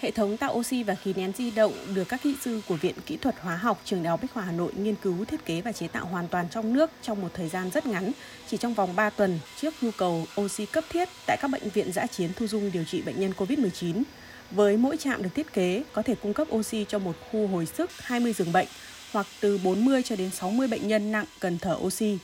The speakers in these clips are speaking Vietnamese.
Hệ thống tạo oxy và khí nén di động được các kỹ sư của Viện Kỹ thuật Hóa học Trường Đại học Bách khoa Hà Nội nghiên cứu, thiết kế và chế tạo hoàn toàn trong nước trong một thời gian rất ngắn, chỉ trong vòng 3 tuần trước nhu cầu oxy cấp thiết tại các bệnh viện giã chiến thu dung điều trị bệnh nhân COVID-19. Với mỗi trạm được thiết kế có thể cung cấp oxy cho một khu hồi sức 20 giường bệnh hoặc từ 40 cho đến 60 bệnh nhân nặng cần thở oxy.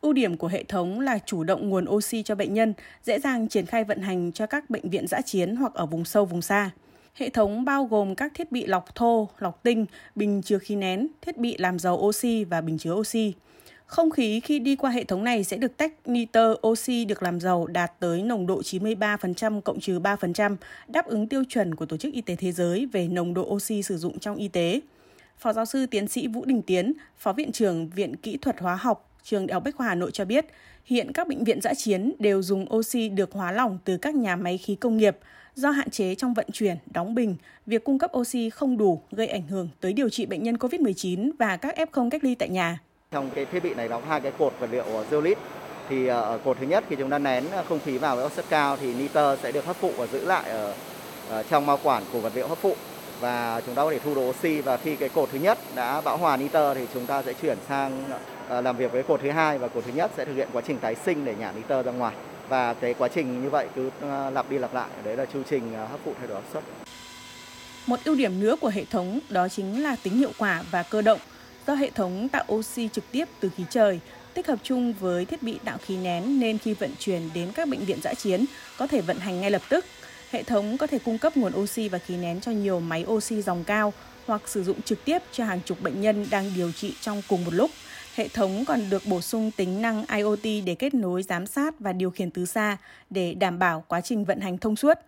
Ưu điểm của hệ thống là chủ động nguồn oxy cho bệnh nhân, dễ dàng triển khai vận hành cho các bệnh viện giã chiến hoặc ở vùng sâu vùng xa. Hệ thống bao gồm các thiết bị lọc thô, lọc tinh, bình chứa khí nén, thiết bị làm giàu oxy và bình chứa oxy. Không khí khi đi qua hệ thống này sẽ được tách nitơ oxy được làm giàu đạt tới nồng độ 93% cộng trừ 3%, đáp ứng tiêu chuẩn của Tổ chức Y tế Thế giới về nồng độ oxy sử dụng trong y tế. Phó giáo sư tiến sĩ Vũ Đình Tiến, Phó Viện trưởng Viện Kỹ thuật Hóa học, Trường Đại học Bách khoa Hà Nội cho biết, hiện các bệnh viện giã chiến đều dùng oxy được hóa lỏng từ các nhà máy khí công nghiệp. Do hạn chế trong vận chuyển, đóng bình, việc cung cấp oxy không đủ gây ảnh hưởng tới điều trị bệnh nhân COVID-19 và các F0 cách ly tại nhà. Trong cái thiết bị này có hai cái cột vật liệu zeolit. thì ờ, ở cột thứ nhất khi chúng ta nén không khí vào với oxy cao thì nitơ sẽ được hấp thụ và giữ lại ở, ở trong mao quản của vật liệu hấp thụ và chúng ta có thể thu được oxy và khi cái cột thứ nhất đã bão hòa nitơ thì chúng ta sẽ chuyển sang ờ, làm việc với cột thứ hai và cột thứ nhất sẽ thực hiện quá trình tái sinh để nhả nitơ ra ngoài và cái quá trình như vậy cứ ờ, lặp đi lặp lại đấy là chu trình ờ, hấp thụ thay đổi áp suất. Một ưu điểm nữa của hệ thống đó chính là tính hiệu quả và cơ động do hệ thống tạo oxy trực tiếp từ khí trời, tích hợp chung với thiết bị tạo khí nén nên khi vận chuyển đến các bệnh viện dã chiến, có thể vận hành ngay lập tức. Hệ thống có thể cung cấp nguồn oxy và khí nén cho nhiều máy oxy dòng cao hoặc sử dụng trực tiếp cho hàng chục bệnh nhân đang điều trị trong cùng một lúc. Hệ thống còn được bổ sung tính năng IoT để kết nối giám sát và điều khiển từ xa để đảm bảo quá trình vận hành thông suốt.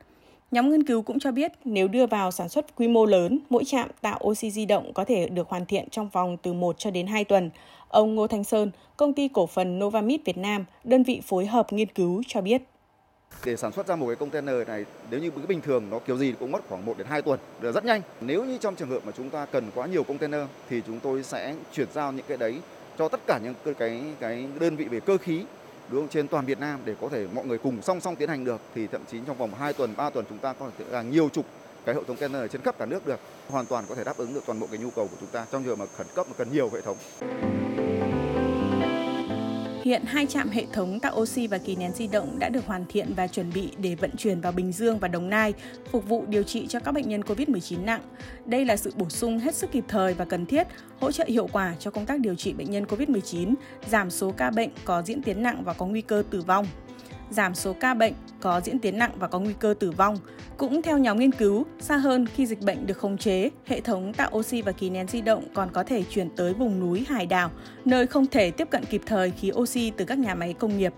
Nhóm nghiên cứu cũng cho biết nếu đưa vào sản xuất quy mô lớn, mỗi trạm tạo oxy di động có thể được hoàn thiện trong vòng từ 1 cho đến 2 tuần. Ông Ngô Thanh Sơn, công ty cổ phần Novamid Việt Nam, đơn vị phối hợp nghiên cứu cho biết. Để sản xuất ra một cái container này, nếu như bình thường nó kiểu gì cũng mất khoảng 1 đến 2 tuần, rất nhanh. Nếu như trong trường hợp mà chúng ta cần quá nhiều container thì chúng tôi sẽ chuyển giao những cái đấy cho tất cả những cái cái cái đơn vị về cơ khí đúng không? trên toàn Việt Nam để có thể mọi người cùng song song tiến hành được thì thậm chí trong vòng 2 tuần 3 tuần chúng ta có thể là nhiều chục cái hệ thống container trên khắp cả nước được hoàn toàn có thể đáp ứng được toàn bộ cái nhu cầu của chúng ta trong trường hợp mà khẩn cấp mà cần nhiều hệ thống. Hiện hai trạm hệ thống tạo oxy và kỳ nén di động đã được hoàn thiện và chuẩn bị để vận chuyển vào Bình Dương và Đồng Nai, phục vụ điều trị cho các bệnh nhân COVID-19 nặng. Đây là sự bổ sung hết sức kịp thời và cần thiết, hỗ trợ hiệu quả cho công tác điều trị bệnh nhân COVID-19, giảm số ca bệnh có diễn tiến nặng và có nguy cơ tử vong giảm số ca bệnh có diễn tiến nặng và có nguy cơ tử vong. Cũng theo nhóm nghiên cứu, xa hơn khi dịch bệnh được khống chế, hệ thống tạo oxy và khí nén di động còn có thể chuyển tới vùng núi hải đảo, nơi không thể tiếp cận kịp thời khí oxy từ các nhà máy công nghiệp.